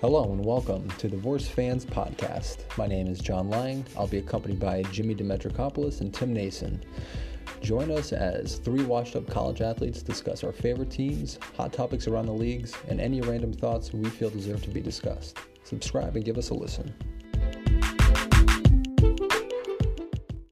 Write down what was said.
Hello and welcome to the Worst Fans Podcast. My name is John Lang. I'll be accompanied by Jimmy Demetrikopoulos and Tim Nason. Join us as three washed up college athletes discuss our favorite teams, hot topics around the leagues, and any random thoughts we feel deserve to be discussed. Subscribe and give us a listen.